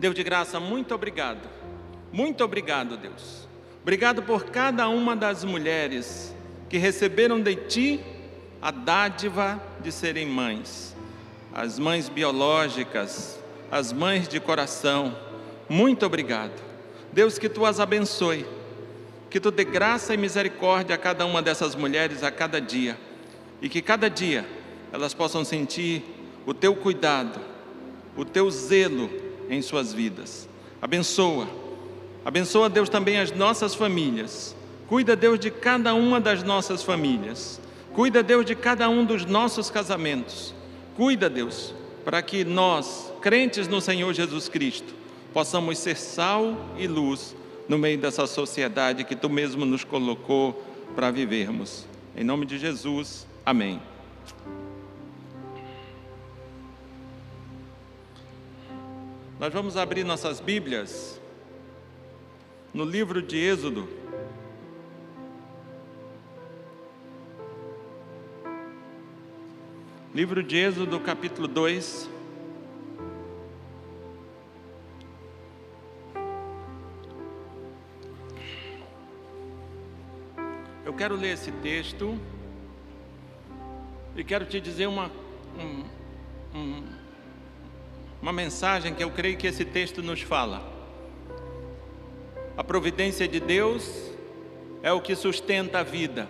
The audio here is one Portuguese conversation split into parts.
Deus de graça, muito obrigado. Muito obrigado, Deus. Obrigado por cada uma das mulheres que receberam de Ti a dádiva de serem mães. As mães biológicas, as mães de coração. Muito obrigado. Deus, que Tu as abençoe. Que Tu dê graça e misericórdia a cada uma dessas mulheres a cada dia. E que cada dia elas possam sentir o Teu cuidado, o Teu zelo em suas vidas. Abençoa. Abençoa, Deus, também as nossas famílias. Cuida, Deus, de cada uma das nossas famílias. Cuida, Deus, de cada um dos nossos casamentos. Cuida, Deus, para que nós, crentes no Senhor Jesus Cristo, possamos ser sal e luz no meio dessa sociedade que tu mesmo nos colocou para vivermos. Em nome de Jesus, amém. Nós vamos abrir nossas Bíblias no livro de Êxodo. Livro de Êxodo, capítulo 2. Eu quero ler esse texto e quero te dizer uma, um, um, uma mensagem que eu creio que esse texto nos fala. A providência de Deus é o que sustenta a vida.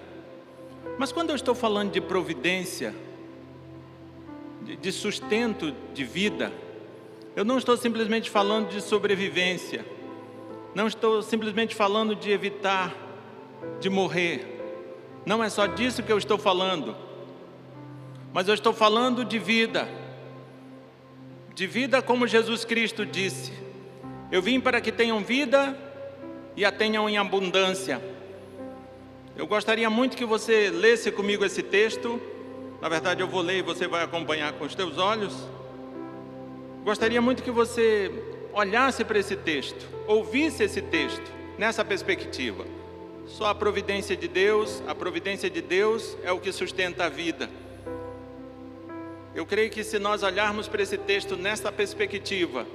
Mas quando eu estou falando de providência, de sustento de vida, eu não estou simplesmente falando de sobrevivência, não estou simplesmente falando de evitar de morrer, não é só disso que eu estou falando, mas eu estou falando de vida de vida como Jesus Cristo disse: Eu vim para que tenham vida e a tenham em abundância. Eu gostaria muito que você lesse comigo esse texto. Na verdade, eu vou ler e você vai acompanhar com os teus olhos. Gostaria muito que você olhasse para esse texto, ouvisse esse texto nessa perspectiva. Só a providência de Deus, a providência de Deus é o que sustenta a vida. Eu creio que se nós olharmos para esse texto nessa perspectiva,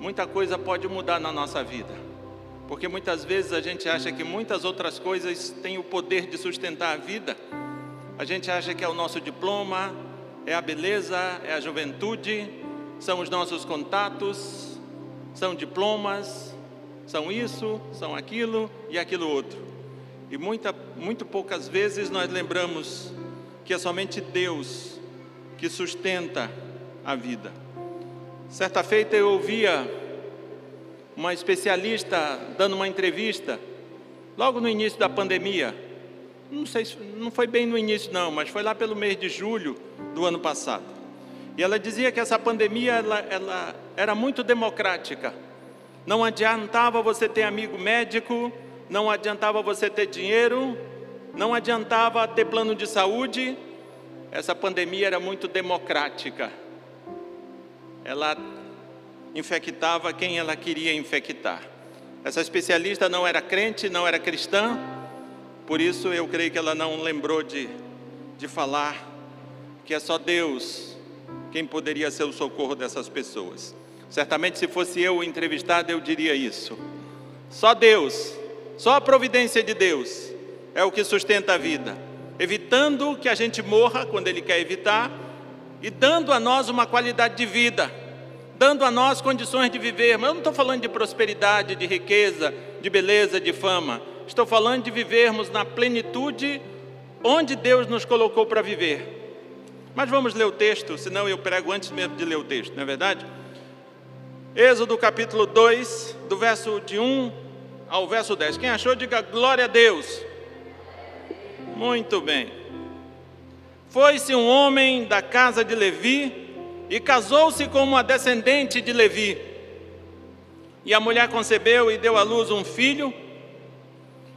muita coisa pode mudar na nossa vida. Porque muitas vezes a gente acha que muitas outras coisas têm o poder de sustentar a vida. A gente acha que é o nosso diploma, é a beleza, é a juventude, são os nossos contatos, são diplomas, são isso, são aquilo e aquilo outro. E muita, muito poucas vezes nós lembramos que é somente Deus que sustenta a vida. Certa feita eu ouvia uma especialista dando uma entrevista, logo no início da pandemia. Não sei, não foi bem no início não, mas foi lá pelo mês de julho do ano passado. E ela dizia que essa pandemia ela, ela era muito democrática. Não adiantava você ter amigo médico, não adiantava você ter dinheiro, não adiantava ter plano de saúde, essa pandemia era muito democrática. Ela infectava quem ela queria infectar. Essa especialista não era crente, não era cristã, por isso eu creio que ela não lembrou de, de falar que é só Deus quem poderia ser o socorro dessas pessoas. Certamente, se fosse eu entrevistado, eu diria isso. Só Deus, só a providência de Deus é o que sustenta a vida evitando que a gente morra quando Ele quer evitar, e dando a nós uma qualidade de vida, dando a nós condições de viver. Mas eu não estou falando de prosperidade, de riqueza, de beleza, de fama. Estou falando de vivermos na plenitude onde Deus nos colocou para viver. Mas vamos ler o texto, senão eu prego antes mesmo de ler o texto, não é verdade? Êxodo capítulo 2, do verso de 1 ao verso 10. Quem achou, diga glória a Deus. Muito bem. Foi-se um homem da casa de Levi e casou-se com uma descendente de Levi. E a mulher concebeu e deu à luz um filho.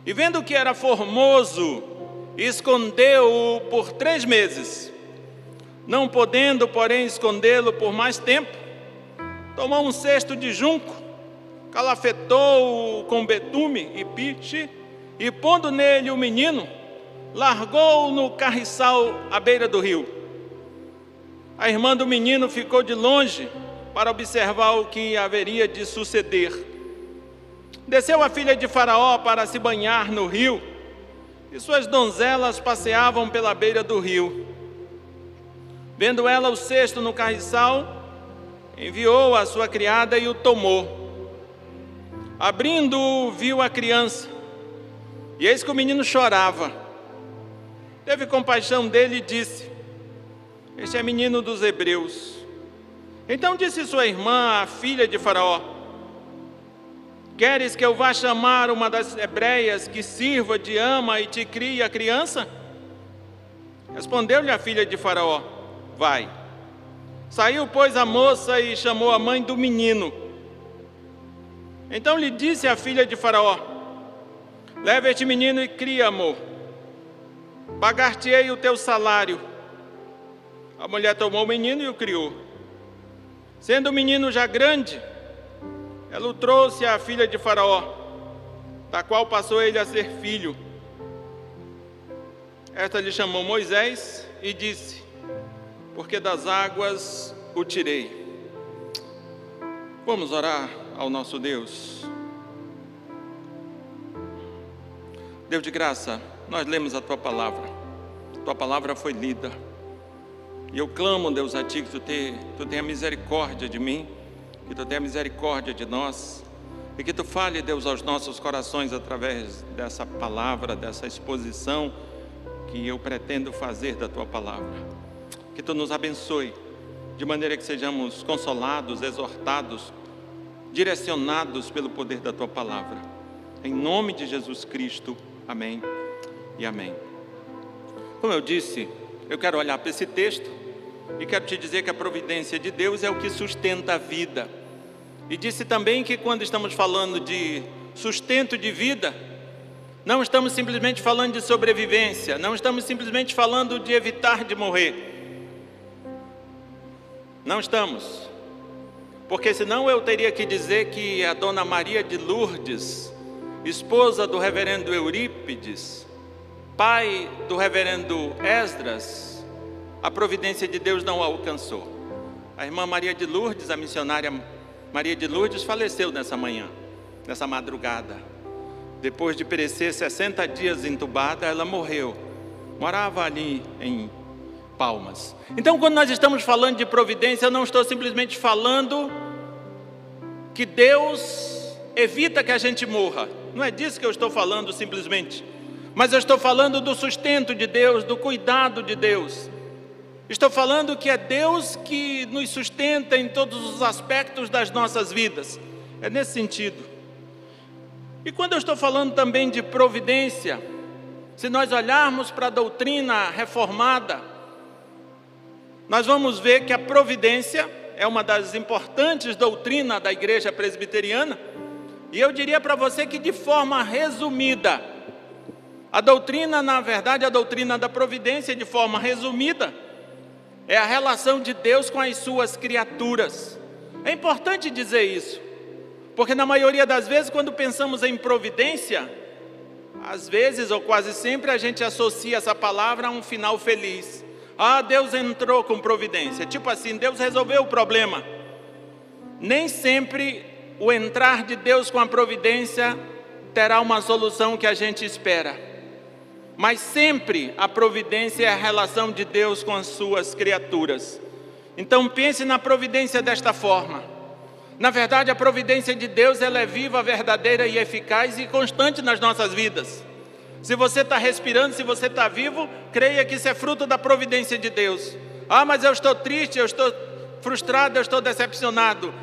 E vendo que era formoso, escondeu-o por três meses. Não podendo, porém, escondê-lo por mais tempo, tomou um cesto de junco, calafetou-o com betume e piche, e pondo nele o menino, largou no carriçal à beira do rio. A irmã do menino ficou de longe para observar o que haveria de suceder. Desceu a filha de Faraó para se banhar no rio, e suas donzelas passeavam pela beira do rio. Vendo ela o cesto no carriçal, enviou a sua criada e o tomou. Abrindo-o, viu a criança, e eis que o menino chorava. Teve compaixão dele e disse: Este é menino dos hebreus. Então disse sua irmã, a filha de Faraó: Queres que eu vá chamar uma das hebreias que sirva de ama e te crie a criança? Respondeu-lhe a filha de Faraó: Vai. Saiu, pois, a moça e chamou a mãe do menino. Então lhe disse a filha de Faraó: Leve este menino e cria-mo. Pagar-te-ei o teu salário. A mulher tomou o menino e o criou. Sendo o menino já grande, ela o trouxe à filha de Faraó, da qual passou ele a ser filho. Esta lhe chamou Moisés e disse: Porque das águas o tirei. Vamos orar ao nosso Deus. Deus de graça, nós lemos a tua palavra, tua palavra foi lida. E eu clamo, Deus, a Ti que Tu, te, tu tenha misericórdia de mim, que Tu tenha misericórdia de nós, e que Tu fale, Deus, aos nossos corações através dessa palavra, dessa exposição que eu pretendo fazer da Tua palavra. Que Tu nos abençoe, de maneira que sejamos consolados, exortados, direcionados pelo poder da Tua palavra. Em nome de Jesus Cristo, amém e amém. Como eu disse, eu quero olhar para esse texto e quero te dizer que a providência de Deus é o que sustenta a vida. E disse também que quando estamos falando de sustento de vida, não estamos simplesmente falando de sobrevivência, não estamos simplesmente falando de evitar de morrer. Não estamos. Porque senão eu teria que dizer que a dona Maria de Lourdes, esposa do reverendo Eurípides, pai do reverendo Esdras, a providência de Deus não a alcançou. A irmã Maria de Lourdes, a missionária Maria de Lourdes, faleceu nessa manhã, nessa madrugada. Depois de perecer 60 dias entubada, ela morreu. Morava ali em Palmas. Então, quando nós estamos falando de providência, eu não estou simplesmente falando que Deus evita que a gente morra. Não é disso que eu estou falando simplesmente. Mas eu estou falando do sustento de Deus, do cuidado de Deus. Estou falando que é Deus que nos sustenta em todos os aspectos das nossas vidas. É nesse sentido. E quando eu estou falando também de providência, se nós olharmos para a doutrina reformada, nós vamos ver que a providência é uma das importantes doutrinas da igreja presbiteriana, e eu diria para você que de forma resumida, a doutrina, na verdade, a doutrina da providência, de forma resumida, é a relação de Deus com as suas criaturas. É importante dizer isso, porque na maioria das vezes, quando pensamos em providência, às vezes ou quase sempre a gente associa essa palavra a um final feliz. Ah, Deus entrou com providência. Tipo assim, Deus resolveu o problema. Nem sempre o entrar de Deus com a providência terá uma solução que a gente espera. Mas sempre a providência é a relação de Deus com as suas criaturas. Então pense na providência desta forma. Na verdade, a providência de Deus ela é viva, verdadeira e eficaz e constante nas nossas vidas. Se você está respirando, se você está vivo, creia que isso é fruto da providência de Deus. Ah, mas eu estou triste, eu estou frustrado, eu estou decepcionado.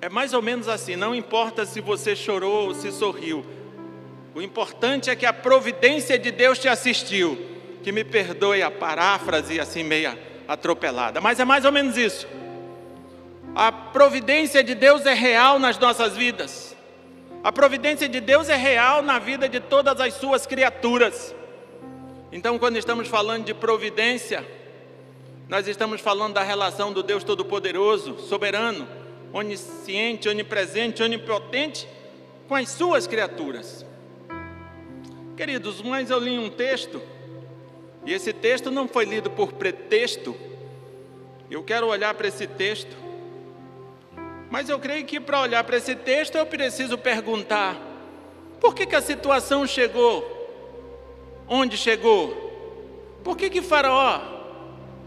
É mais ou menos assim, não importa se você chorou ou se sorriu, o importante é que a providência de Deus te assistiu. Que me perdoe a paráfrase assim meia atropelada, mas é mais ou menos isso. A providência de Deus é real nas nossas vidas. A providência de Deus é real na vida de todas as suas criaturas. Então, quando estamos falando de providência, nós estamos falando da relação do Deus Todo-Poderoso, soberano, onisciente, onipresente, onipotente com as suas criaturas. Queridos, mas eu li um texto, e esse texto não foi lido por pretexto, Eu quero olhar para esse texto, mas eu creio que para olhar para esse texto eu preciso perguntar: por que, que a situação chegou onde chegou? Por que, que Faraó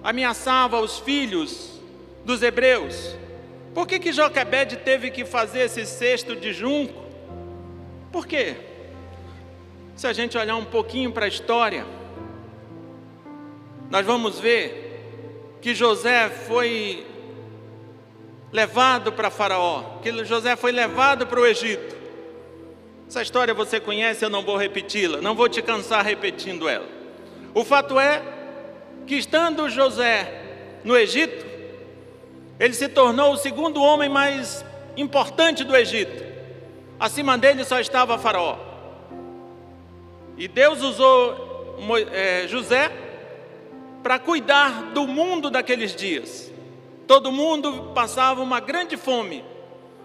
ameaçava os filhos dos hebreus? Por que, que Joquebede teve que fazer esse cesto de junco? Por quê? Se a gente olhar um pouquinho para a história, nós vamos ver que José foi levado para Faraó, que José foi levado para o Egito. Essa história você conhece, eu não vou repeti-la, não vou te cansar repetindo ela. O fato é que, estando José no Egito, ele se tornou o segundo homem mais importante do Egito. Acima dele só estava Faraó. E Deus usou é, José para cuidar do mundo daqueles dias. Todo mundo passava uma grande fome,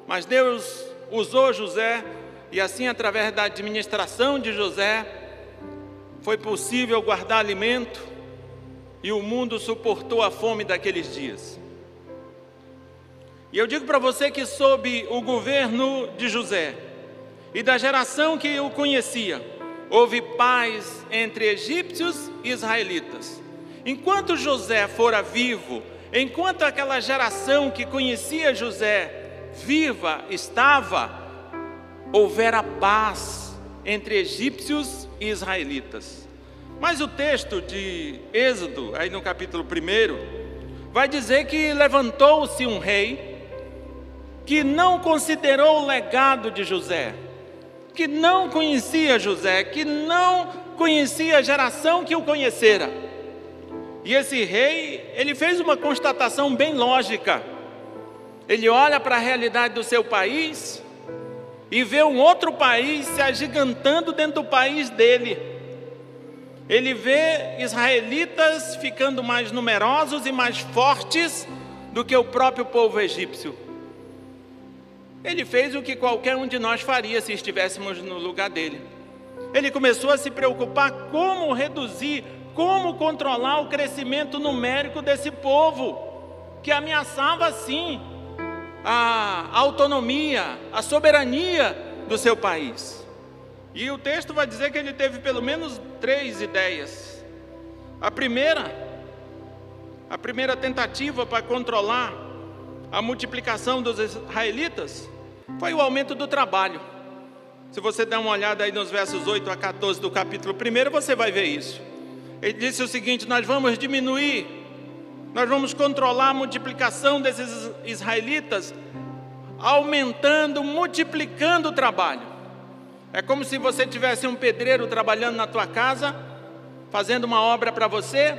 mas Deus usou José e assim, através da administração de José, foi possível guardar alimento e o mundo suportou a fome daqueles dias. E eu digo para você que, sob o governo de José e da geração que o conhecia, houve paz entre egípcios e israelitas. Enquanto José fora vivo, enquanto aquela geração que conhecia José viva estava, houvera paz entre egípcios e israelitas. Mas o texto de Êxodo, aí no capítulo 1, vai dizer que levantou-se um rei que não considerou o legado de José, que não conhecia José, que não conhecia a geração que o conhecera. E esse rei, ele fez uma constatação bem lógica. Ele olha para a realidade do seu país e vê um outro país se agigantando dentro do país dele. Ele vê israelitas ficando mais numerosos e mais fortes do que o próprio povo egípcio. Ele fez o que qualquer um de nós faria se estivéssemos no lugar dele. Ele começou a se preocupar como reduzir, como controlar o crescimento numérico desse povo, que ameaçava assim a autonomia, a soberania do seu país. E o texto vai dizer que ele teve pelo menos três ideias. A primeira, a primeira tentativa para controlar a multiplicação dos israelitas foi o aumento do trabalho. Se você der uma olhada aí nos versos 8 a 14 do capítulo 1, você vai ver isso. Ele disse o seguinte: Nós vamos diminuir nós vamos controlar a multiplicação desses israelitas, aumentando, multiplicando o trabalho. É como se você tivesse um pedreiro trabalhando na tua casa, fazendo uma obra para você,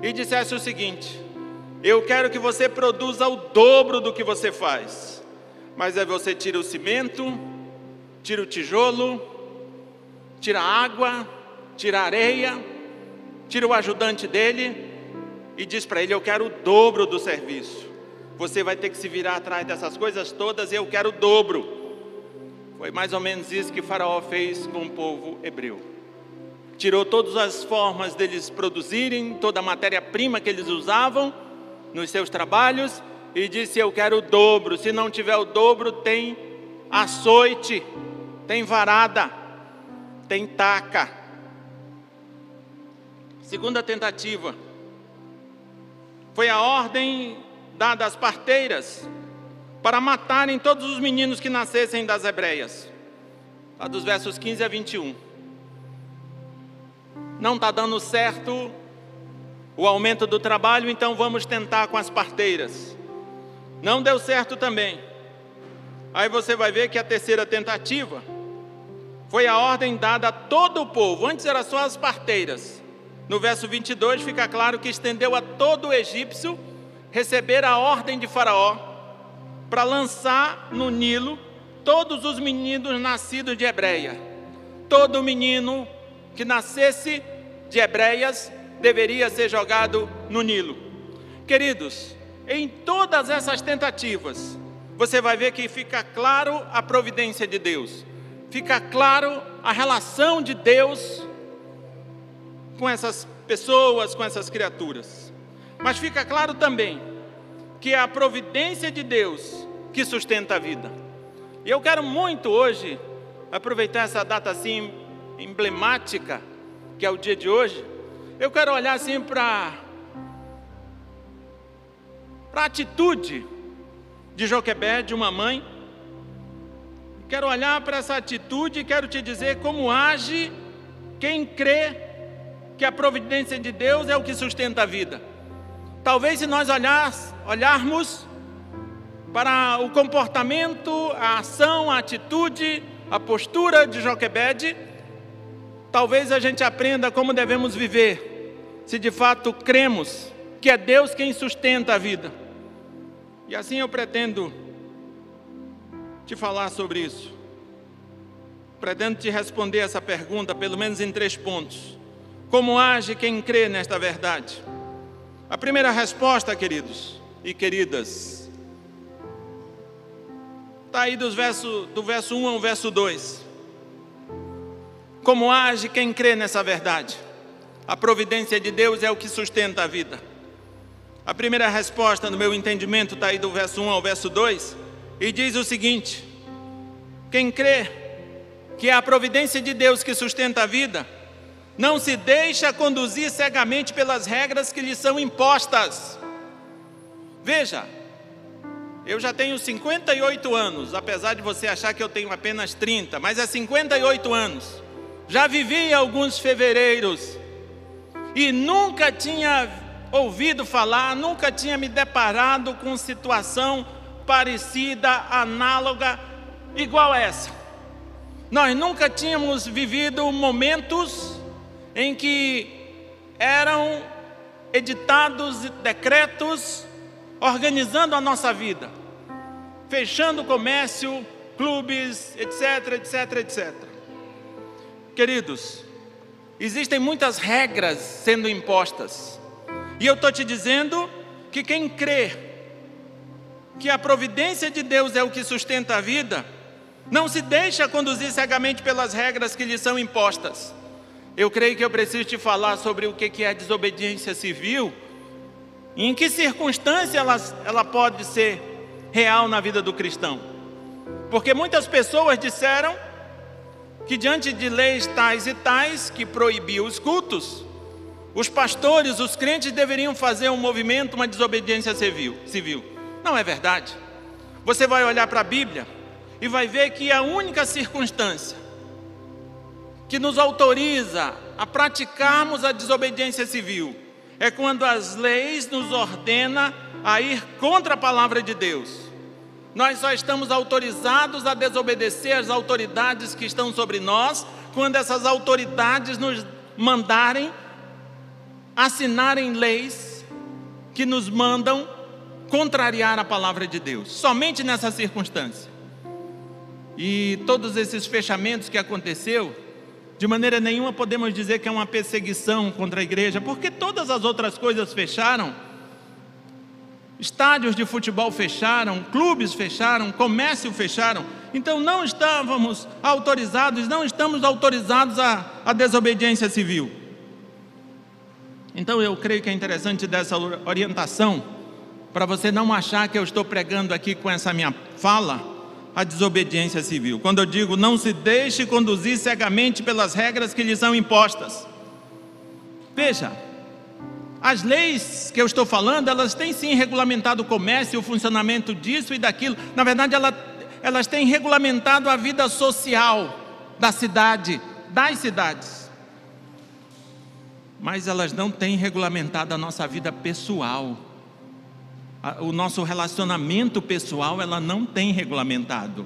e dissesse o seguinte: Eu quero que você produza o dobro do que você faz. Mas aí você tira o cimento, tira o tijolo, tira a água, tira a areia, tira o ajudante dele e diz para ele: Eu quero o dobro do serviço. Você vai ter que se virar atrás dessas coisas todas e eu quero o dobro. Foi mais ou menos isso que Faraó fez com o povo hebreu. Tirou todas as formas deles produzirem, toda a matéria-prima que eles usavam nos seus trabalhos e disse: Eu quero o dobro. Se não tiver o dobro, tem açoite, tem varada, tem taca. Segunda tentativa foi a ordem dada às parteiras para matarem todos os meninos que nascessem das hebreias. Lá dos versos 15 a 21. Não está dando certo o aumento do trabalho, então vamos tentar com as parteiras. Não deu certo também. Aí você vai ver que a terceira tentativa foi a ordem dada a todo o povo. Antes era só as parteiras. No verso 22 fica claro que estendeu a todo o egípcio receber a ordem de Faraó para lançar no Nilo todos os meninos nascidos de Hebreia. Todo menino que nascesse de Hebreias deveria ser jogado no Nilo. Queridos, em todas essas tentativas, você vai ver que fica claro a providência de Deus, fica claro a relação de Deus com essas pessoas, com essas criaturas. Mas fica claro também que é a providência de Deus que sustenta a vida. E eu quero muito hoje aproveitar essa data assim emblemática, que é o dia de hoje. Eu quero olhar assim para a atitude de Joquebed, uma mãe. Quero olhar para essa atitude e quero te dizer como age quem crê que a providência de Deus é o que sustenta a vida. Talvez se nós olhar, olharmos para o comportamento, a ação, a atitude, a postura de Joquebed, talvez a gente aprenda como devemos viver, se de fato cremos que é Deus quem sustenta a vida. E assim eu pretendo te falar sobre isso. Pretendo te responder essa pergunta, pelo menos em três pontos. Como age quem crê nesta verdade? A primeira resposta, queridos e queridas, está aí dos verso, do verso 1 ao verso 2. Como age quem crê nessa verdade? A providência de Deus é o que sustenta a vida. A primeira resposta, no meu entendimento, está aí do verso 1 ao verso 2, e diz o seguinte: Quem crê que é a providência de Deus que sustenta a vida, não se deixa conduzir cegamente pelas regras que lhe são impostas. Veja, eu já tenho 58 anos, apesar de você achar que eu tenho apenas 30, mas é 58 anos. Já vivi alguns fevereiros e nunca tinha ouvido falar, nunca tinha me deparado com situação parecida, análoga, igual a essa. Nós nunca tínhamos vivido momentos em que eram editados decretos organizando a nossa vida, fechando comércio, clubes, etc, etc, etc. Queridos, existem muitas regras sendo impostas e eu estou te dizendo que quem crê que a providência de Deus é o que sustenta a vida, não se deixa conduzir cegamente pelas regras que lhe são impostas. Eu creio que eu preciso te falar sobre o que é desobediência civil, e em que circunstância ela, ela pode ser real na vida do cristão. Porque muitas pessoas disseram que diante de leis tais e tais que proibiam os cultos, os pastores, os crentes deveriam fazer um movimento, uma desobediência civil. civil. Não é verdade. Você vai olhar para a Bíblia e vai ver que a única circunstância que nos autoriza a praticarmos a desobediência civil é quando as leis nos ordena a ir contra a palavra de Deus. Nós só estamos autorizados a desobedecer as autoridades que estão sobre nós quando essas autoridades nos mandarem assinarem leis que nos mandam contrariar a palavra de Deus, somente nessa circunstância. E todos esses fechamentos que aconteceu, de maneira nenhuma podemos dizer que é uma perseguição contra a igreja, porque todas as outras coisas fecharam. Estádios de futebol fecharam, clubes fecharam, comércio fecharam. Então não estávamos autorizados, não estamos autorizados à, à desobediência civil. Então eu creio que é interessante dessa orientação, para você não achar que eu estou pregando aqui com essa minha fala a desobediência civil. Quando eu digo não se deixe conduzir cegamente pelas regras que lhe são impostas. Veja, as leis que eu estou falando, elas têm sim regulamentado o comércio, o funcionamento disso e daquilo. Na verdade, elas, elas têm regulamentado a vida social da cidade, das cidades mas elas não têm regulamentado a nossa vida pessoal. O nosso relacionamento pessoal ela não tem regulamentado.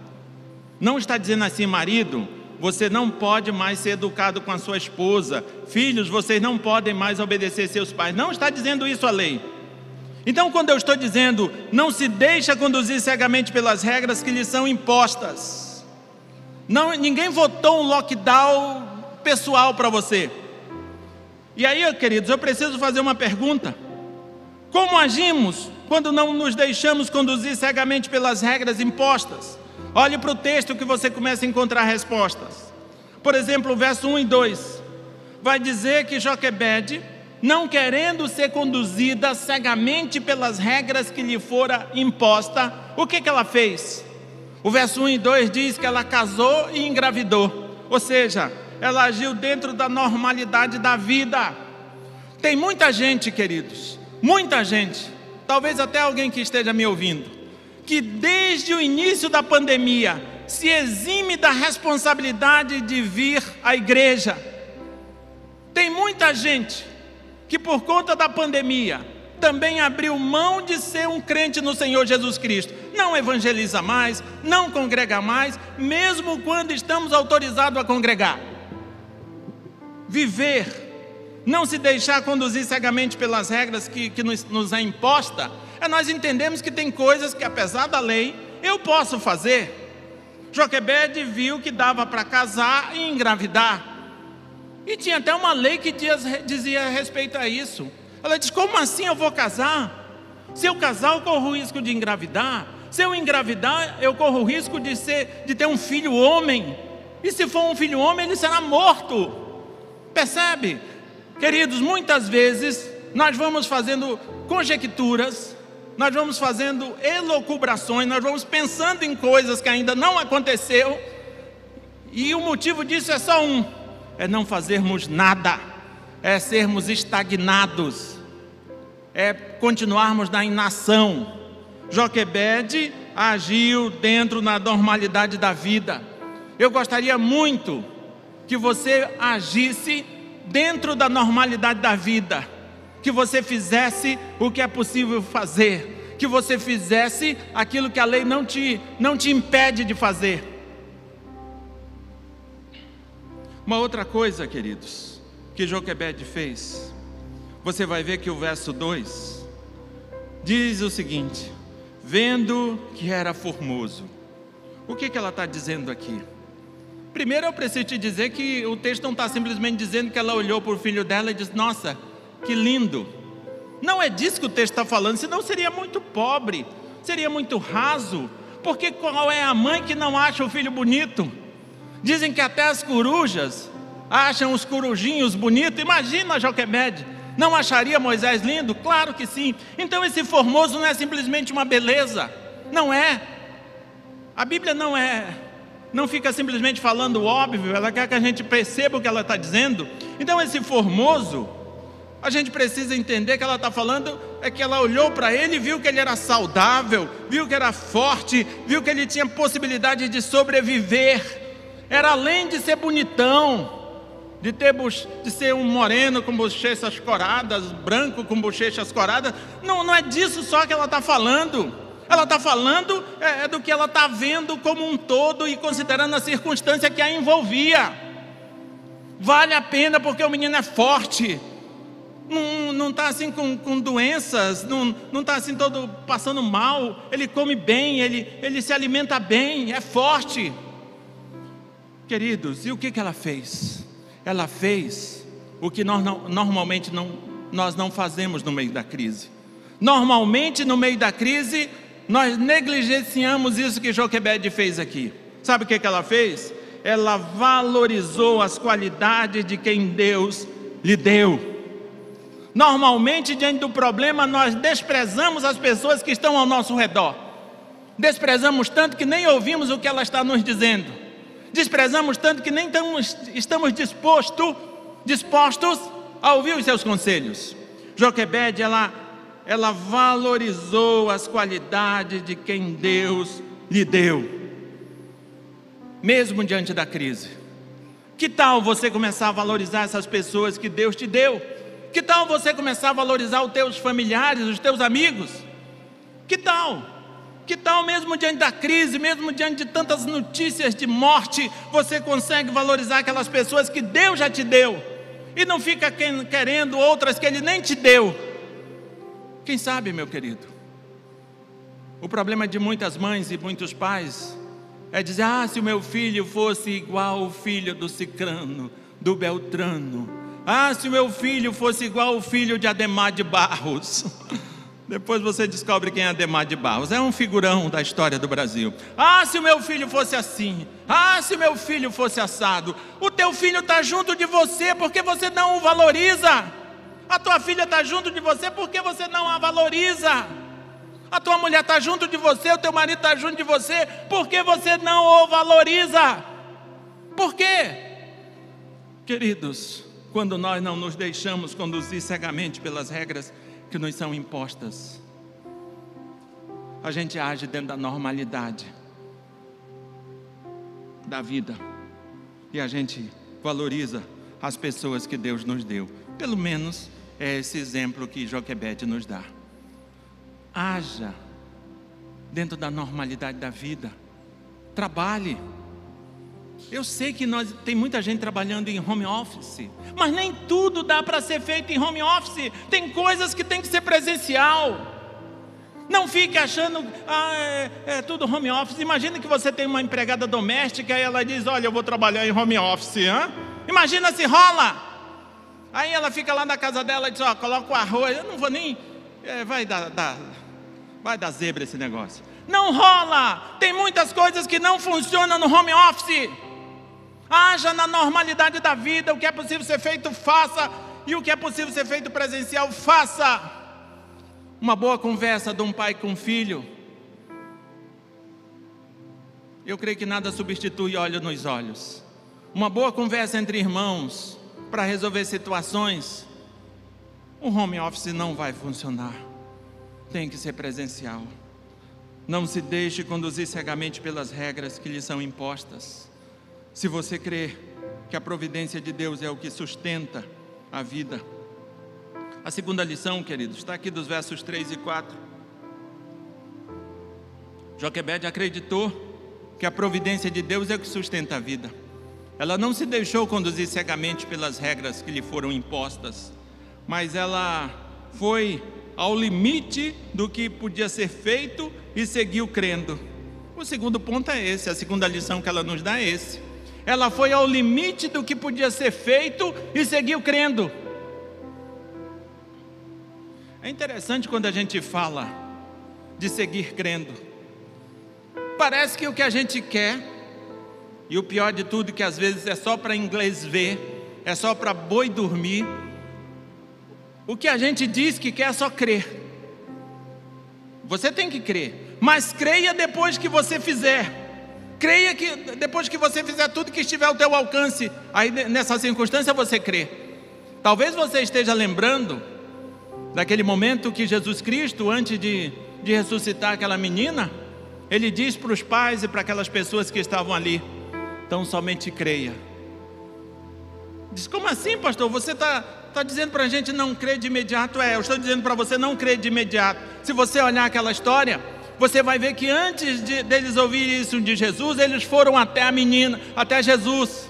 Não está dizendo assim, marido, você não pode mais ser educado com a sua esposa. Filhos, vocês não podem mais obedecer seus pais. Não está dizendo isso a lei. Então, quando eu estou dizendo, não se deixa conduzir cegamente pelas regras que lhe são impostas. Não, ninguém votou um lockdown pessoal para você. E aí, queridos, eu preciso fazer uma pergunta: como agimos quando não nos deixamos conduzir cegamente pelas regras impostas? Olhe para o texto que você começa a encontrar respostas. Por exemplo, o verso 1 e 2 vai dizer que Joquebed não querendo ser conduzida cegamente pelas regras que lhe fora imposta, o que, que ela fez? O verso 1 e 2 diz que ela casou e engravidou, ou seja, ela agiu dentro da normalidade da vida. Tem muita gente, queridos, muita gente, talvez até alguém que esteja me ouvindo, que desde o início da pandemia se exime da responsabilidade de vir à igreja. Tem muita gente que, por conta da pandemia, também abriu mão de ser um crente no Senhor Jesus Cristo. Não evangeliza mais, não congrega mais, mesmo quando estamos autorizados a congregar. Viver, não se deixar conduzir cegamente pelas regras que, que nos, nos é imposta, é nós entendemos que tem coisas que, apesar da lei, eu posso fazer. Joquebede viu que dava para casar e engravidar. E tinha até uma lei que dizia a respeito a isso. Ela diz: Como assim eu vou casar? Se eu casar, eu corro o risco de engravidar. Se eu engravidar, eu corro o risco de, ser, de ter um filho homem. E se for um filho homem, ele será morto. Percebe? Queridos, muitas vezes nós vamos fazendo conjecturas, nós vamos fazendo elocubrações, nós vamos pensando em coisas que ainda não aconteceu, e o motivo disso é só um: é não fazermos nada, é sermos estagnados, é continuarmos na inação. Joquebede agiu dentro da normalidade da vida. Eu gostaria muito que você agisse dentro da normalidade da vida, que você fizesse o que é possível fazer, que você fizesse aquilo que a lei não te, não te impede de fazer. Uma outra coisa, queridos, que Joquebede fez, você vai ver que o verso 2 diz o seguinte: vendo que era formoso. O que, que ela está dizendo aqui? Primeiro eu preciso te dizer que o texto não está simplesmente dizendo que ela olhou para o filho dela e disse: Nossa, que lindo. Não é disso que o texto está falando, senão seria muito pobre, seria muito raso. Porque qual é a mãe que não acha o filho bonito? Dizem que até as corujas acham os corujinhos bonitos. Imagina Joquebede. Não acharia Moisés lindo? Claro que sim. Então esse formoso não é simplesmente uma beleza. Não é. A Bíblia não é. Não fica simplesmente falando óbvio, ela quer que a gente perceba o que ela está dizendo. Então, esse formoso, a gente precisa entender que ela está falando é que ela olhou para ele e viu que ele era saudável, viu que era forte, viu que ele tinha possibilidade de sobreviver era além de ser bonitão, de, ter, de ser um moreno com bochechas coradas, branco com bochechas coradas. Não, não é disso só que ela está falando. Ela está falando é, é, do que ela está vendo como um todo e considerando a circunstância que a envolvia. Vale a pena porque o menino é forte. Não está assim com, com doenças, não está assim todo passando mal. Ele come bem, ele, ele se alimenta bem, é forte. Queridos, e o que, que ela fez? Ela fez o que nós não, normalmente não, nós não fazemos no meio da crise. Normalmente, no meio da crise, nós negligenciamos isso que Joquebede fez aqui. Sabe o que, que ela fez? Ela valorizou as qualidades de quem Deus lhe deu. Normalmente, diante do problema, nós desprezamos as pessoas que estão ao nosso redor. Desprezamos tanto que nem ouvimos o que ela está nos dizendo desprezamos tanto que nem estamos, estamos disposto, dispostos a ouvir os seus conselhos. Joquebede, ela, ela valorizou as qualidades de quem Deus lhe deu, mesmo diante da crise. Que tal você começar a valorizar essas pessoas que Deus te deu? Que tal você começar a valorizar os teus familiares, os teus amigos? Que tal? Que tal, mesmo diante da crise, mesmo diante de tantas notícias de morte, você consegue valorizar aquelas pessoas que Deus já te deu e não fica querendo outras que Ele nem te deu? Quem sabe, meu querido? O problema de muitas mães e muitos pais é dizer: ah, se o meu filho fosse igual o filho do Cicrano, do Beltrano, ah, se o meu filho fosse igual o filho de Ademar de Barros. Depois você descobre quem é Ademar de Barros. É um figurão da história do Brasil. Ah, se o meu filho fosse assim. Ah, se meu filho fosse assado. O teu filho está junto de você porque você não o valoriza. A tua filha está junto de você porque você não a valoriza. A tua mulher está junto de você, o teu marido está junto de você porque você não o valoriza. Por quê? Queridos, quando nós não nos deixamos conduzir cegamente pelas regras que nos são impostas, a gente age dentro da normalidade da vida e a gente valoriza as pessoas que Deus nos deu. Pelo menos é esse exemplo que Joquebede nos dá. Haja dentro da normalidade da vida. Trabalhe. Eu sei que nós tem muita gente trabalhando em home office, mas nem tudo dá para ser feito em home office. Tem coisas que tem que ser presencial. Não fique achando, ah, é, é, tudo home office. Imagina que você tem uma empregada doméstica e ela diz: Olha, eu vou trabalhar em home office. Hein? Imagina se rola. Aí ela fica lá na casa dela e diz: Ó, coloca o arroz. Eu não vou nem. É, vai dar, dar, vai dar zebra esse negócio. Não rola. Tem muitas coisas que não funcionam no home office. Haja na normalidade da vida. O que é possível ser feito, faça. E o que é possível ser feito presencial, faça uma boa conversa de um pai com um filho. Eu creio que nada substitui olho nos olhos. Uma boa conversa entre irmãos para resolver situações. O home office não vai funcionar. Tem que ser presencial. Não se deixe conduzir cegamente pelas regras que lhe são impostas. Se você crê que a providência de Deus é o que sustenta a vida, a segunda lição, queridos, está aqui dos versos 3 e 4. Joquebede acreditou que a providência de Deus é o que sustenta a vida. Ela não se deixou conduzir cegamente pelas regras que lhe foram impostas, mas ela foi ao limite do que podia ser feito e seguiu crendo. O segundo ponto é esse, a segunda lição que ela nos dá é esse. Ela foi ao limite do que podia ser feito e seguiu crendo. É interessante quando a gente fala de seguir crendo. Parece que o que a gente quer, e o pior de tudo, que às vezes é só para inglês ver, é só para boi dormir. O que a gente diz que quer é só crer. Você tem que crer, mas creia depois que você fizer. Creia que depois que você fizer tudo que estiver ao teu alcance, aí nessa circunstância você crê. Talvez você esteja lembrando daquele momento que Jesus Cristo, antes de, de ressuscitar aquela menina, ele diz para os pais e para aquelas pessoas que estavam ali: então somente creia. Diz: como assim, pastor? Você está tá dizendo para a gente não crer de imediato? É, eu estou dizendo para você não crer de imediato. Se você olhar aquela história, você vai ver que antes de, deles ouvirem isso de Jesus, eles foram até a menina, até Jesus,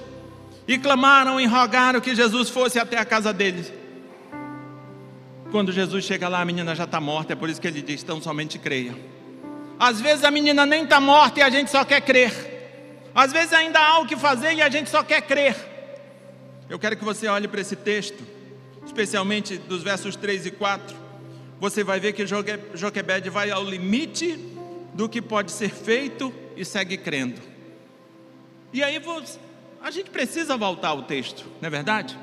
e clamaram e rogaram que Jesus fosse até a casa deles. Quando Jesus chega lá, a menina já está morta, é por isso que ele diz: tão somente creia. Às vezes a menina nem está morta e a gente só quer crer. Às vezes ainda há o que fazer e a gente só quer crer. Eu quero que você olhe para esse texto, especialmente dos versos 3 e 4. Você vai ver que Joquebed vai ao limite do que pode ser feito e segue crendo. E aí a gente precisa voltar ao texto, não é verdade?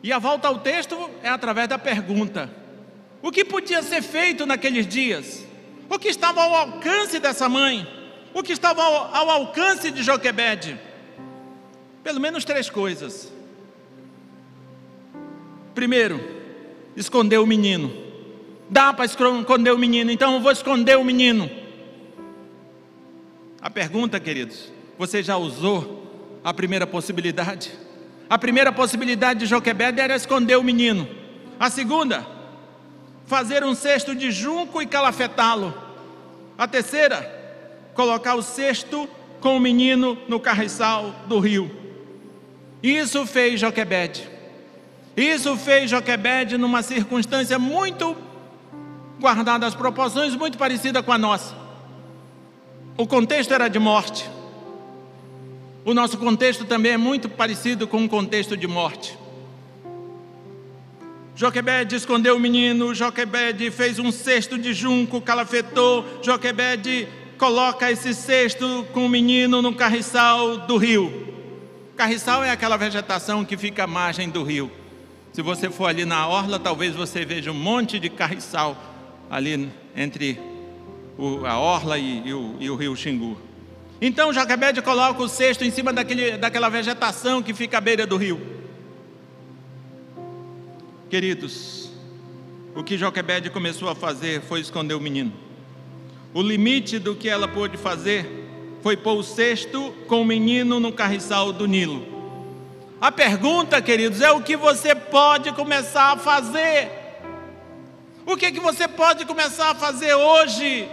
E a volta ao texto é através da pergunta: o que podia ser feito naqueles dias? O que estava ao alcance dessa mãe? O que estava ao, ao alcance de Joquebede? Pelo menos três coisas. Primeiro, esconder o menino. Dá para esconder o menino, então eu vou esconder o menino. A pergunta, queridos, você já usou a primeira possibilidade? A primeira possibilidade de Joquebed era esconder o menino. A segunda, fazer um cesto de junco e calafetá-lo. A terceira, colocar o cesto com o menino no carriçal do rio. Isso fez Joquebed. Isso fez Joquebed numa circunstância muito guardada as proporções, muito parecida com a nossa. O contexto era de morte. O nosso contexto também é muito parecido com um contexto de morte. Joquebed escondeu o menino, Joquebed fez um cesto de junco, calafetou, Joquebed coloca esse cesto com o menino no carriçal do rio. Carriçal é aquela vegetação que fica à margem do rio. Se você for ali na orla, talvez você veja um monte de carriçal ali entre o, a orla e, e, o, e, o, rio Xingu. Então Joquebede coloca o cesto em cima daquele, daquela vegetação que fica à beira do rio. Queridos, o que Joquebede começou a fazer foi esconder o menino. O limite do que ela pôde fazer foi pôr o cesto com o menino no carriçal do Nilo. A pergunta, queridos, é o que você pode começar a fazer. O que, que você pode começar a fazer hoje?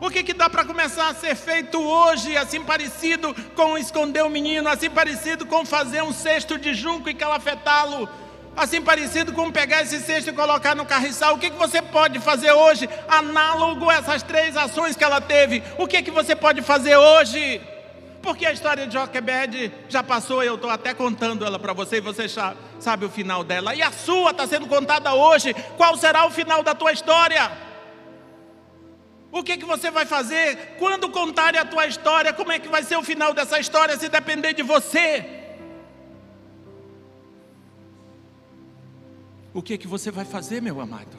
O que, que dá para começar a ser feito hoje, assim parecido com esconder o menino, assim parecido com fazer um cesto de junco e calafetá-lo, assim parecido com pegar esse cesto e colocar no carriçal? O que, que você pode fazer hoje, análogo a essas três ações que ela teve? O que, que você pode fazer hoje? Porque a história de Joquebed já passou, eu estou até contando ela para você e você já sabe o final dela. E a sua está sendo contada hoje. Qual será o final da tua história? O que, que você vai fazer? Quando contarem a tua história, como é que vai ser o final dessa história se depender de você? O que que você vai fazer, meu amado?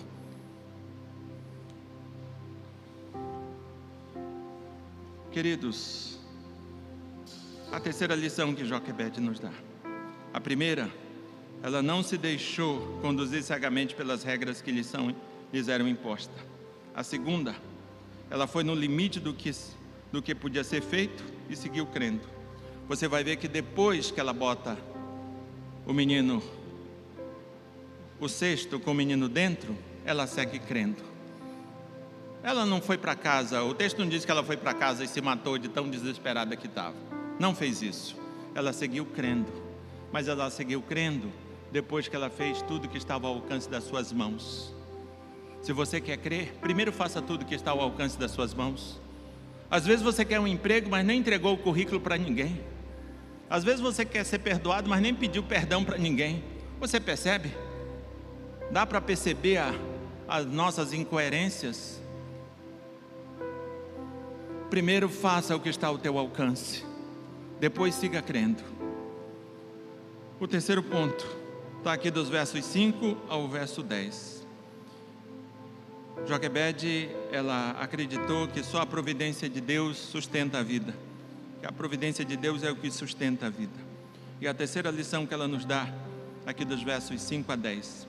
Queridos, a terceira lição que Joquebede nos dá. A primeira, ela não se deixou conduzir cegamente pelas regras que lhes, são, lhes eram impostas. A segunda, ela foi no limite do que, do que podia ser feito e seguiu crendo. Você vai ver que depois que ela bota o menino, o cesto com o menino dentro, ela segue crendo. Ela não foi para casa, o texto não diz que ela foi para casa e se matou de tão desesperada que estava. Não fez isso. Ela seguiu crendo. Mas ela seguiu crendo depois que ela fez tudo que estava ao alcance das suas mãos. Se você quer crer, primeiro faça tudo que está ao alcance das suas mãos. Às vezes você quer um emprego, mas nem entregou o currículo para ninguém. Às vezes você quer ser perdoado, mas nem pediu perdão para ninguém. Você percebe? Dá para perceber a, as nossas incoerências? Primeiro faça o que está ao teu alcance depois siga crendo. O terceiro ponto está aqui dos versos 5 ao verso 10. Joquebede, ela acreditou que só a providência de Deus sustenta a vida. Que a providência de Deus é o que sustenta a vida. E a terceira lição que ela nos dá, aqui dos versos 5 a 10.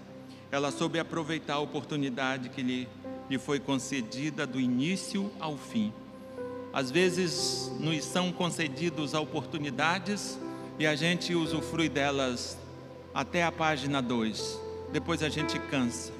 Ela soube aproveitar a oportunidade que lhe, lhe foi concedida do início ao fim às vezes nos são concedidas oportunidades e a gente usufrui delas até a página 2. Depois a gente cansa.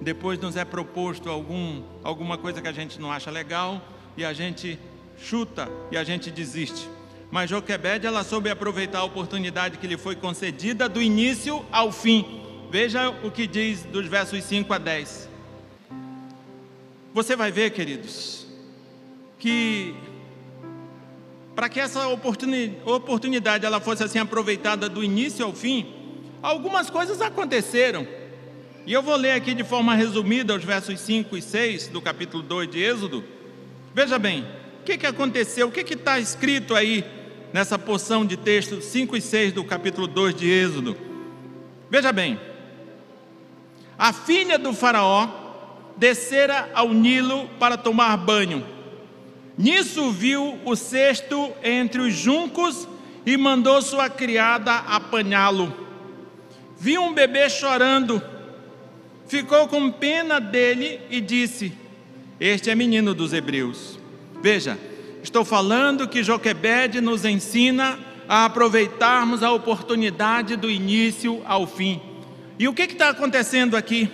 Depois nos é proposto algum, alguma coisa que a gente não acha legal e a gente chuta e a gente desiste. Mas Joquebed, ela soube aproveitar a oportunidade que lhe foi concedida do início ao fim. Veja o que diz dos versos 5 a 10. Você vai ver, queridos, que para que essa oportunidade ela fosse assim aproveitada do início ao fim, algumas coisas aconteceram. E eu vou ler aqui de forma resumida os versos 5 e 6 do capítulo 2 de Êxodo. Veja bem, o que, que aconteceu? O que está escrito aí nessa porção de texto 5 e 6 do capítulo 2 de Êxodo? Veja bem, a filha do Faraó descera ao Nilo para tomar banho Nisso viu o cesto entre os juncos e mandou sua criada apanhá-lo. Viu um bebê chorando, ficou com pena dele e disse: Este é menino dos hebreus. Veja, estou falando que Joquebede nos ensina a aproveitarmos a oportunidade do início ao fim. E o que está acontecendo aqui?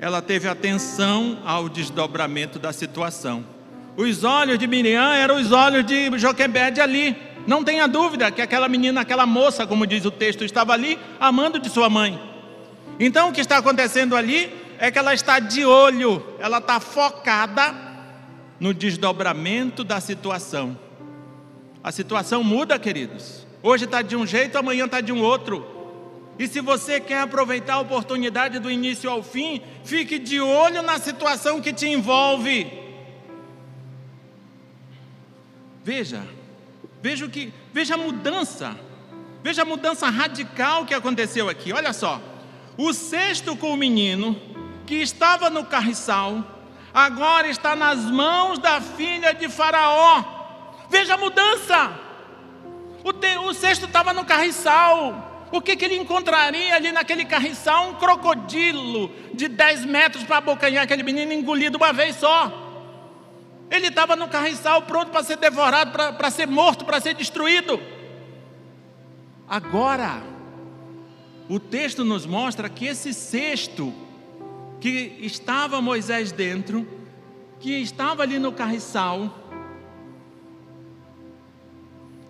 Ela teve atenção ao desdobramento da situação. Os olhos de Miriam eram os olhos de Joquebede ali. Não tenha dúvida que aquela menina, aquela moça, como diz o texto, estava ali amando de sua mãe. Então o que está acontecendo ali é que ela está de olho, ela está focada no desdobramento da situação. A situação muda, queridos. Hoje está de um jeito, amanhã está de um outro. E se você quer aproveitar a oportunidade do início ao fim, fique de olho na situação que te envolve. Veja, veja o que, veja a mudança, Veja a mudança radical que aconteceu aqui. Olha só. O cesto com o menino que estava no carriçal, agora está nas mãos da filha de Faraó. Veja a mudança. O, te, o cesto estava no carriçal. O que, que ele encontraria ali naquele carriçal? Um crocodilo de 10 metros para abocanhar aquele menino engolido uma vez só. Ele estava no carriçal pronto para ser devorado, para ser morto, para ser destruído. Agora, o texto nos mostra que esse cesto que estava Moisés dentro, que estava ali no carriçal,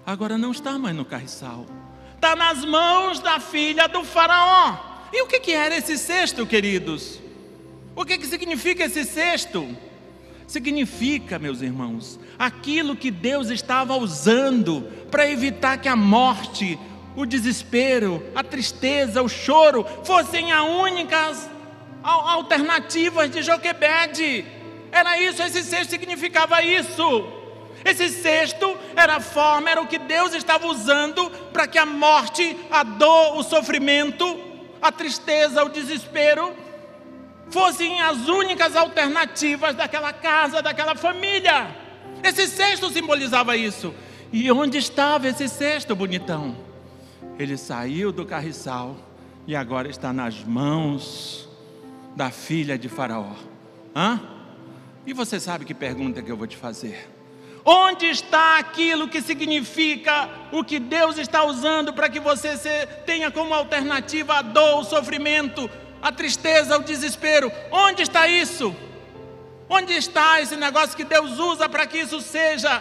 agora não está mais no carriçal, está nas mãos da filha do Faraó. E o que, que era esse cesto, queridos? O que, que significa esse cesto? Significa, meus irmãos, aquilo que Deus estava usando para evitar que a morte, o desespero, a tristeza, o choro fossem as únicas alternativas de Joquebede. Era isso, esse cesto significava isso. Esse cesto era a forma, era o que Deus estava usando para que a morte, a dor, o sofrimento, a tristeza, o desespero fossem as únicas alternativas daquela casa, daquela família. Esse cesto simbolizava isso. E onde estava esse cesto, bonitão? Ele saiu do carriçal e agora está nas mãos da filha de Faraó. Hã? E você sabe que pergunta que eu vou te fazer? Onde está aquilo que significa o que Deus está usando para que você tenha como alternativa a dor, o sofrimento, a tristeza, o desespero. Onde está isso? Onde está esse negócio que Deus usa para que isso seja,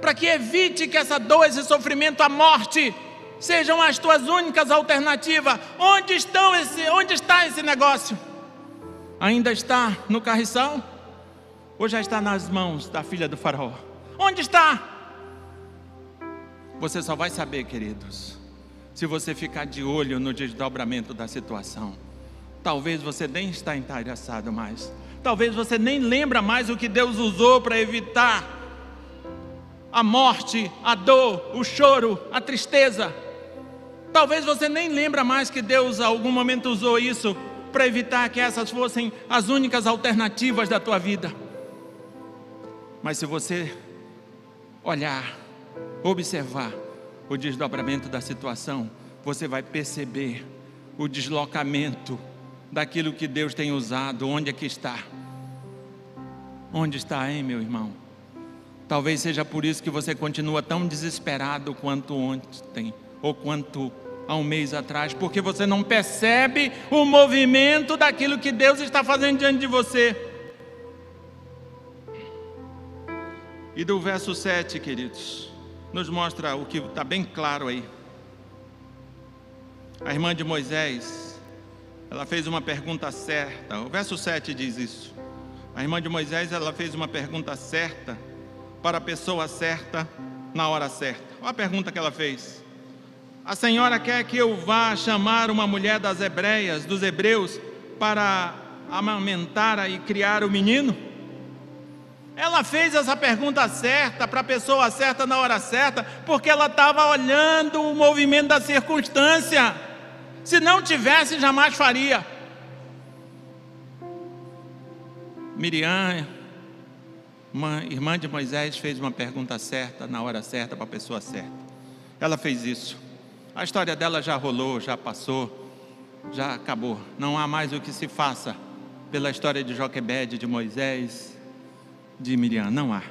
para que evite que essa dor, esse sofrimento, a morte sejam as tuas únicas alternativas? Onde estão esse, onde está esse negócio? Ainda está no carrição? Ou já está nas mãos da filha do faraó? Onde está? Você só vai saber, queridos, se você ficar de olho no desdobramento da situação. Talvez você nem está interessado mais. Talvez você nem lembra mais o que Deus usou para evitar a morte, a dor, o choro, a tristeza. Talvez você nem lembra mais que Deus a algum momento usou isso para evitar que essas fossem as únicas alternativas da tua vida. Mas se você olhar, observar o desdobramento da situação, você vai perceber o deslocamento daquilo que Deus tem usado, onde é que está? Onde está, hein, meu irmão? Talvez seja por isso que você continua tão desesperado quanto ontem, ou quanto há um mês atrás, porque você não percebe o movimento daquilo que Deus está fazendo diante de você. E do verso 7, queridos, nos mostra o que está bem claro aí. A irmã de Moisés ela fez uma pergunta certa. O verso 7 diz isso. A irmã de Moisés, ela fez uma pergunta certa para a pessoa certa na hora certa. Olha a pergunta que ela fez. A senhora quer que eu vá chamar uma mulher das hebreias, dos hebreus, para amamentar e criar o menino? Ela fez essa pergunta certa para a pessoa certa na hora certa, porque ela estava olhando o movimento da circunstância. Se não tivesse, jamais faria. Miriam, irmã de Moisés, fez uma pergunta certa, na hora certa, para a pessoa certa. Ela fez isso. A história dela já rolou, já passou, já acabou. Não há mais o que se faça pela história de Joquebede, de Moisés, de Miriam. Não há.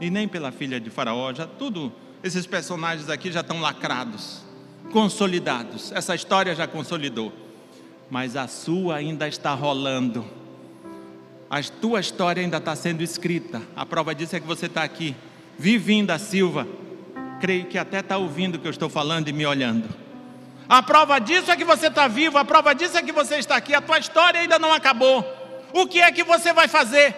E nem pela filha de Faraó, já tudo, esses personagens aqui já estão lacrados consolidados. Essa história já consolidou. Mas a sua ainda está rolando. A tua história ainda está sendo escrita. A prova disso é que você está aqui, Vivinho da Silva. Creio que até está ouvindo o que eu estou falando e me olhando. A prova disso é que você está vivo, a prova disso é que você está aqui, a tua história ainda não acabou. O que é que você vai fazer?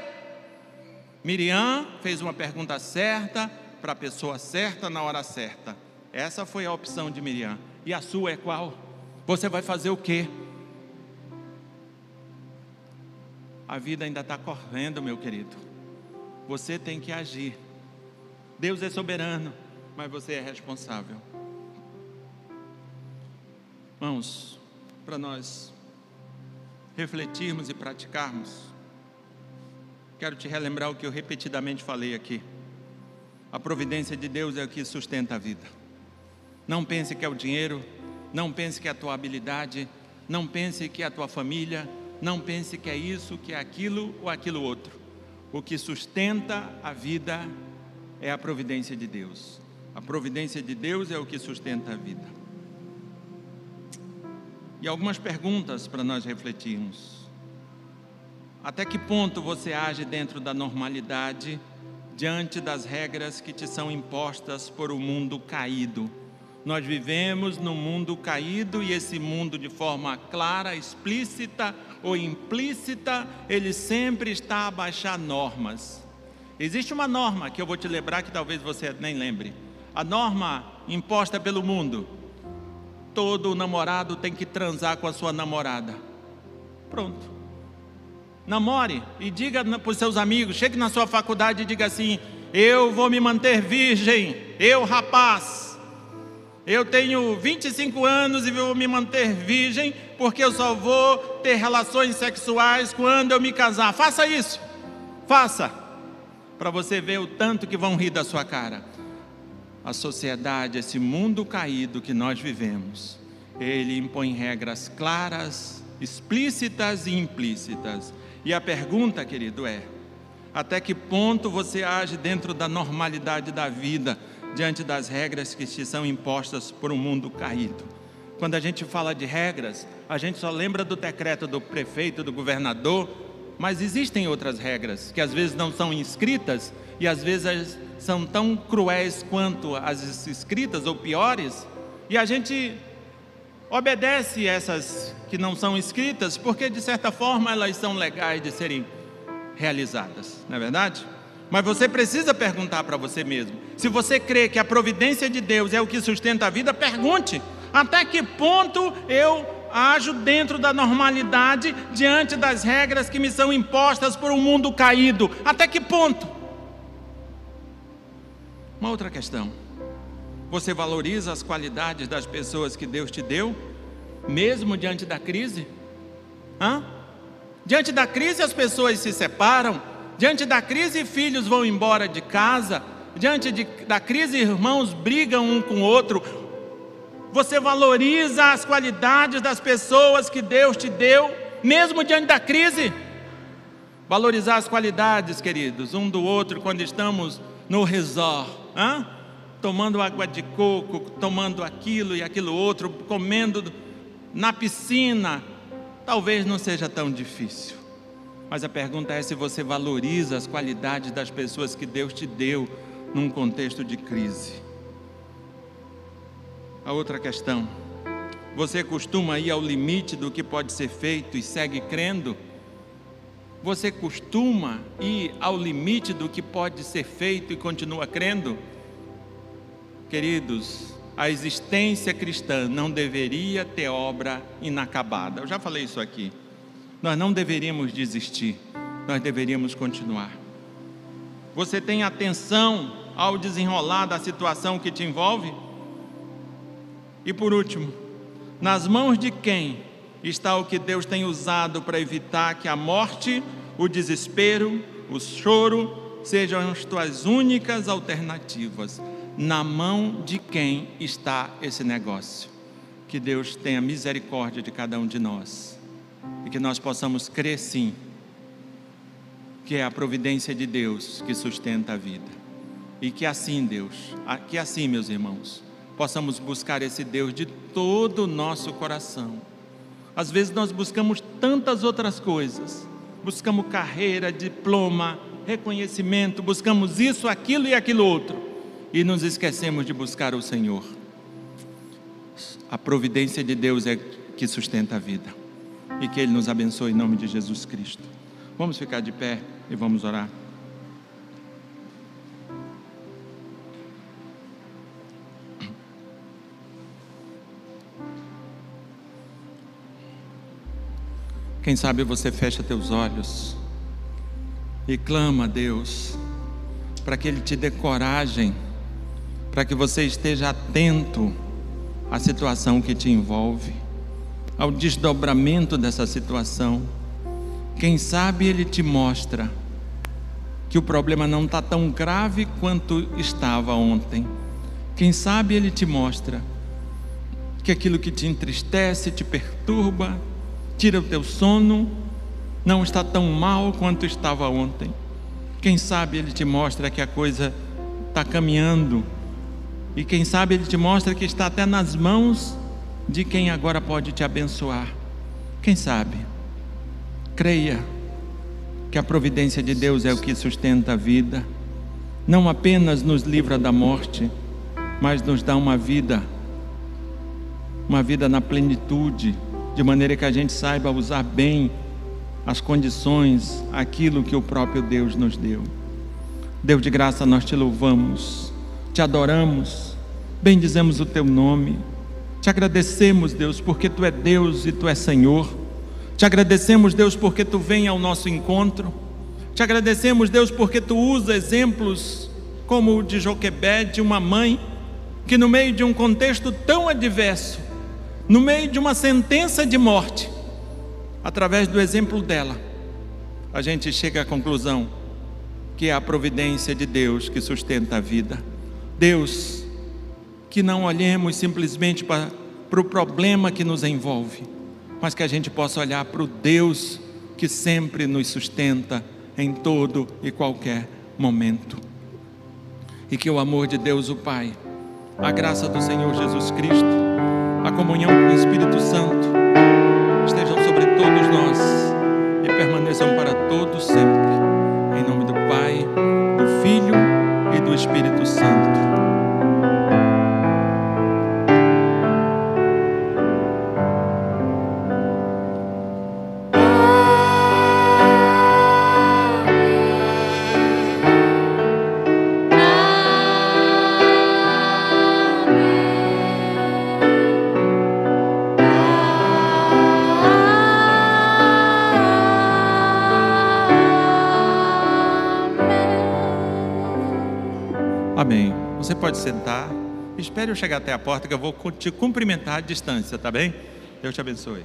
Miriam fez uma pergunta certa para a pessoa certa na hora certa. Essa foi a opção de Miriam. E a sua é qual? Você vai fazer o quê? A vida ainda está correndo, meu querido. Você tem que agir. Deus é soberano, mas você é responsável. Irmãos, para nós refletirmos e praticarmos, quero te relembrar o que eu repetidamente falei aqui. A providência de Deus é o que sustenta a vida. Não pense que é o dinheiro, não pense que é a tua habilidade, não pense que é a tua família, não pense que é isso, que é aquilo ou aquilo outro. O que sustenta a vida é a providência de Deus. A providência de Deus é o que sustenta a vida. E algumas perguntas para nós refletirmos. Até que ponto você age dentro da normalidade diante das regras que te são impostas por um mundo caído? Nós vivemos num mundo caído e esse mundo, de forma clara, explícita ou implícita, ele sempre está a baixar normas. Existe uma norma que eu vou te lembrar que talvez você nem lembre. A norma imposta pelo mundo: todo namorado tem que transar com a sua namorada. Pronto. Namore e diga para os seus amigos, chegue na sua faculdade e diga assim: Eu vou me manter virgem, eu rapaz eu tenho 25 anos e vou me manter virgem, porque eu só vou ter relações sexuais quando eu me casar. Faça isso. Faça. Para você ver o tanto que vão rir da sua cara. A sociedade, esse mundo caído que nós vivemos, ele impõe regras claras, explícitas e implícitas. E a pergunta, querido, é: até que ponto você age dentro da normalidade da vida? Diante das regras que te são impostas por um mundo caído. Quando a gente fala de regras, a gente só lembra do decreto do prefeito, do governador, mas existem outras regras que às vezes não são inscritas e às vezes são tão cruéis quanto as escritas ou piores, e a gente obedece essas que não são escritas porque de certa forma elas são legais de serem realizadas, não é verdade? Mas você precisa perguntar para você mesmo. Se você crê que a providência de Deus é o que sustenta a vida, pergunte: até que ponto eu ajo dentro da normalidade diante das regras que me são impostas por um mundo caído? Até que ponto? Uma outra questão. Você valoriza as qualidades das pessoas que Deus te deu, mesmo diante da crise? Hã? Diante da crise, as pessoas se separam, Diante da crise, filhos vão embora de casa. Diante de, da crise, irmãos brigam um com o outro. Você valoriza as qualidades das pessoas que Deus te deu, mesmo diante da crise. Valorizar as qualidades, queridos, um do outro quando estamos no resort, hein? tomando água de coco, tomando aquilo e aquilo outro, comendo na piscina, talvez não seja tão difícil. Mas a pergunta é se você valoriza as qualidades das pessoas que Deus te deu num contexto de crise. A outra questão: você costuma ir ao limite do que pode ser feito e segue crendo? Você costuma ir ao limite do que pode ser feito e continua crendo? Queridos, a existência cristã não deveria ter obra inacabada. Eu já falei isso aqui. Nós não deveríamos desistir, nós deveríamos continuar. Você tem atenção ao desenrolar da situação que te envolve? E por último, nas mãos de quem está o que Deus tem usado para evitar que a morte, o desespero, o choro sejam as tuas únicas alternativas? Na mão de quem está esse negócio? Que Deus tenha misericórdia de cada um de nós e que nós possamos crer sim, que é a providência de Deus que sustenta a vida. E que assim, Deus, que assim, meus irmãos, possamos buscar esse Deus de todo o nosso coração. Às vezes nós buscamos tantas outras coisas, buscamos carreira, diploma, reconhecimento, buscamos isso, aquilo e aquilo outro, e nos esquecemos de buscar o Senhor. A providência de Deus é que sustenta a vida e que Ele nos abençoe em nome de Jesus Cristo. Vamos ficar de pé e vamos orar. Quem sabe você fecha teus olhos e clama a Deus para que Ele te dê coragem, para que você esteja atento à situação que te envolve ao desdobramento dessa situação. Quem sabe Ele te mostra que o problema não está tão grave quanto estava ontem. Quem sabe Ele te mostra que aquilo que te entristece, te perturba, tira o teu sono, não está tão mal quanto estava ontem. Quem sabe Ele te mostra que a coisa está caminhando, e quem sabe Ele te mostra que está até nas mãos de quem agora pode te abençoar. Quem sabe? Creia que a providência de Deus é o que sustenta a vida, não apenas nos livra da morte, mas nos dá uma vida, uma vida na plenitude, de maneira que a gente saiba usar bem as condições, aquilo que o próprio Deus nos deu. Deus de graça, nós te louvamos, te adoramos, bendizemos o teu nome, te agradecemos, Deus, porque tu é Deus e tu é Senhor. Te agradecemos, Deus, porque tu vem ao nosso encontro. Te agradecemos, Deus, porque tu usa exemplos como o de Joquebede, uma mãe que no meio de um contexto tão adverso, no meio de uma sentença de morte, através do exemplo dela, a gente chega à conclusão que é a providência de Deus que sustenta a vida. Deus, que não olhemos simplesmente para, para o problema que nos envolve, mas que a gente possa olhar para o Deus que sempre nos sustenta em todo e qualquer momento. E que o amor de Deus, o Pai, a graça do Senhor Jesus Cristo, a comunhão com o Espírito Santo sentar. Espere eu chegar até a porta que eu vou te cumprimentar à distância, tá bem? Deus te abençoe.